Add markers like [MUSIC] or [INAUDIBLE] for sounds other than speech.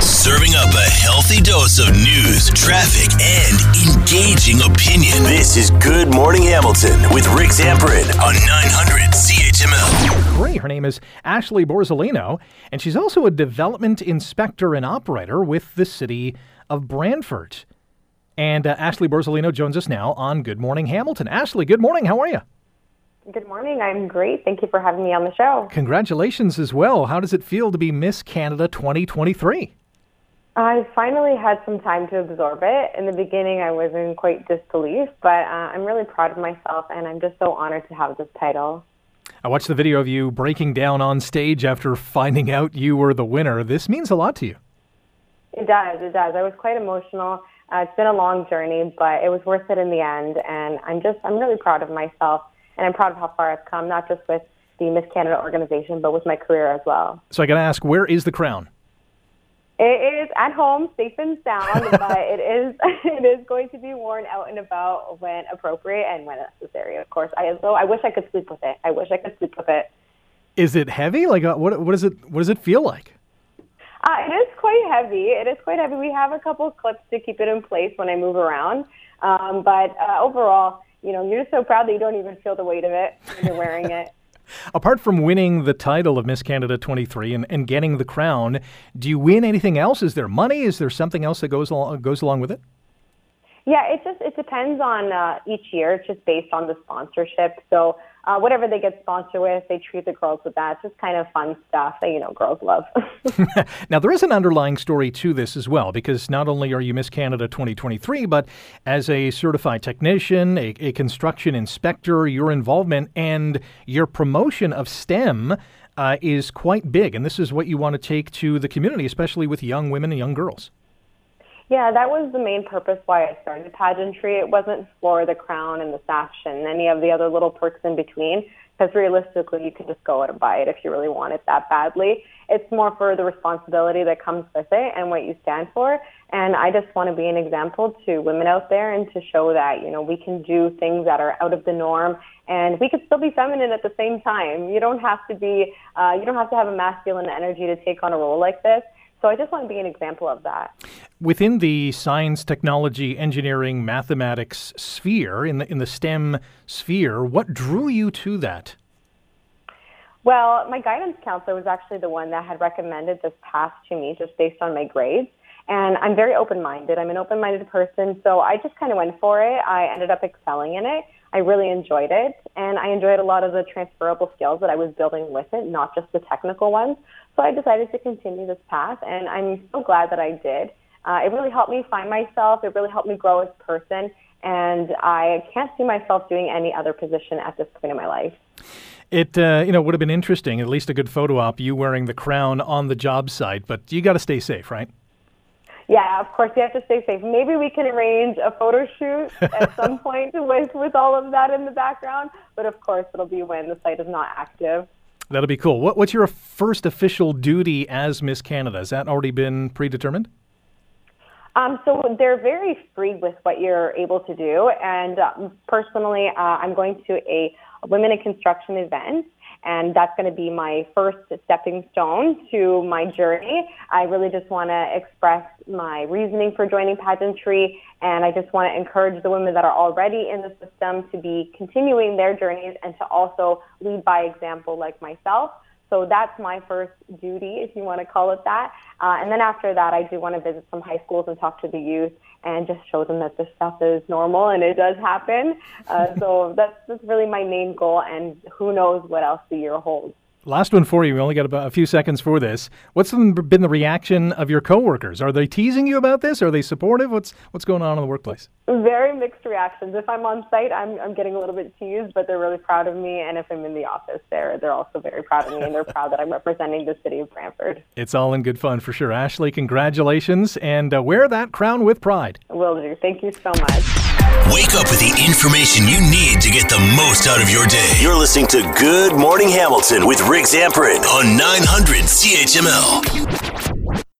Serving up a healthy dose of news, traffic, and engaging opinion. This is Good Morning Hamilton with Rick Zamperin on 900 CHML. Great. Her name is Ashley Borzolino, and she's also a development inspector and operator with the city of Brantford. And uh, Ashley Borzolino joins us now on Good Morning Hamilton. Ashley, good morning. How are you? Good morning. I'm great. Thank you for having me on the show. Congratulations as well. How does it feel to be Miss Canada 2023? I finally had some time to absorb it. In the beginning, I was in quite disbelief, but uh, I'm really proud of myself, and I'm just so honored to have this title. I watched the video of you breaking down on stage after finding out you were the winner. This means a lot to you. It does. It does. I was quite emotional. Uh, it's been a long journey, but it was worth it in the end, and I'm just I'm really proud of myself and I'm proud of how far I've come, not just with the Miss Canada organization, but with my career as well. So I got to ask, where is the crown? It is at home, safe and sound, [LAUGHS] but it is [LAUGHS] it is going to be worn out and about when appropriate and when necessary. Of course, I so I wish I could sleep with it. I wish I could sleep with it. Is it heavy? Like uh, what? What does it? What does it feel like? Uh, it is quite heavy. It is quite heavy. We have a couple clips to keep it in place when I move around, um, but uh, overall, you know, you're just so proud that you don't even feel the weight of it when you're wearing [LAUGHS] it. Apart from winning the title of Miss Canada 23 and, and getting the crown, do you win anything else? Is there money? Is there something else that goes along, goes along with it? Yeah, it just it depends on uh, each year. It's just based on the sponsorship. So uh, whatever they get sponsored with, they treat the girls with that. It's just kind of fun stuff that you know girls love. [LAUGHS] [LAUGHS] now there is an underlying story to this as well, because not only are you Miss Canada 2023, but as a certified technician, a, a construction inspector, your involvement and your promotion of STEM. Uh, is quite big, and this is what you want to take to the community, especially with young women and young girls. Yeah, that was the main purpose why I started pageantry. It wasn't for the crown and the sash and any of the other little perks in between, because realistically, you could just go out and buy it if you really want it that badly. It's more for the responsibility that comes with it and what you stand for. And I just want to be an example to women out there and to show that, you know, we can do things that are out of the norm and we can still be feminine at the same time. You don't have to be, uh, you don't have to have a masculine energy to take on a role like this. So I just want to be an example of that. Within the science, technology, engineering, mathematics sphere, in the in the STEM sphere, what drew you to that? Well, my guidance counselor was actually the one that had recommended this path to me just based on my grades. And I'm very open minded. I'm an open minded person. So I just kind of went for it. I ended up excelling in it. I really enjoyed it. And I enjoyed a lot of the transferable skills that I was building with it, not just the technical ones. So I decided to continue this path. And I'm so glad that I did. Uh, it really helped me find myself. It really helped me grow as a person. And I can't see myself doing any other position at this point in my life. It uh, you know would have been interesting, at least a good photo op, you wearing the crown on the job site. But you got to stay safe, right? Yeah, of course you have to stay safe. Maybe we can arrange a photo shoot at [LAUGHS] some point with with all of that in the background. But of course, it'll be when the site is not active. That'll be cool. What, what's your first official duty as Miss Canada? Has that already been predetermined? Um, so they're very free with what you're able to do. And um, personally, uh, I'm going to a women in construction event and that's going to be my first stepping stone to my journey. I really just want to express my reasoning for joining pageantry, and I just want to encourage the women that are already in the system to be continuing their journeys and to also lead by example like myself. So that's my first duty, if you want to call it that. Uh, and then after that, I do want to visit some high schools and talk to the youth and just show them that this stuff is normal and it does happen. Uh, [LAUGHS] so that's, that's really my main goal, and who knows what else the year holds. Last one for you. We only got about a few seconds for this. What's been the reaction of your coworkers? Are they teasing you about this? Are they supportive? What's what's going on in the workplace? Very mixed reactions. If I'm on site, I'm I'm getting a little bit teased, but they're really proud of me. And if I'm in the office, they're they're also very proud of me, and they're proud that I'm representing the city of Brantford. It's all in good fun for sure. Ashley, congratulations, and uh, wear that crown with pride. Will do. Thank you so much. Wake up with the information you need to get the most out of your day. You're listening to Good Morning Hamilton with Rick Zamperin on 900 CHML.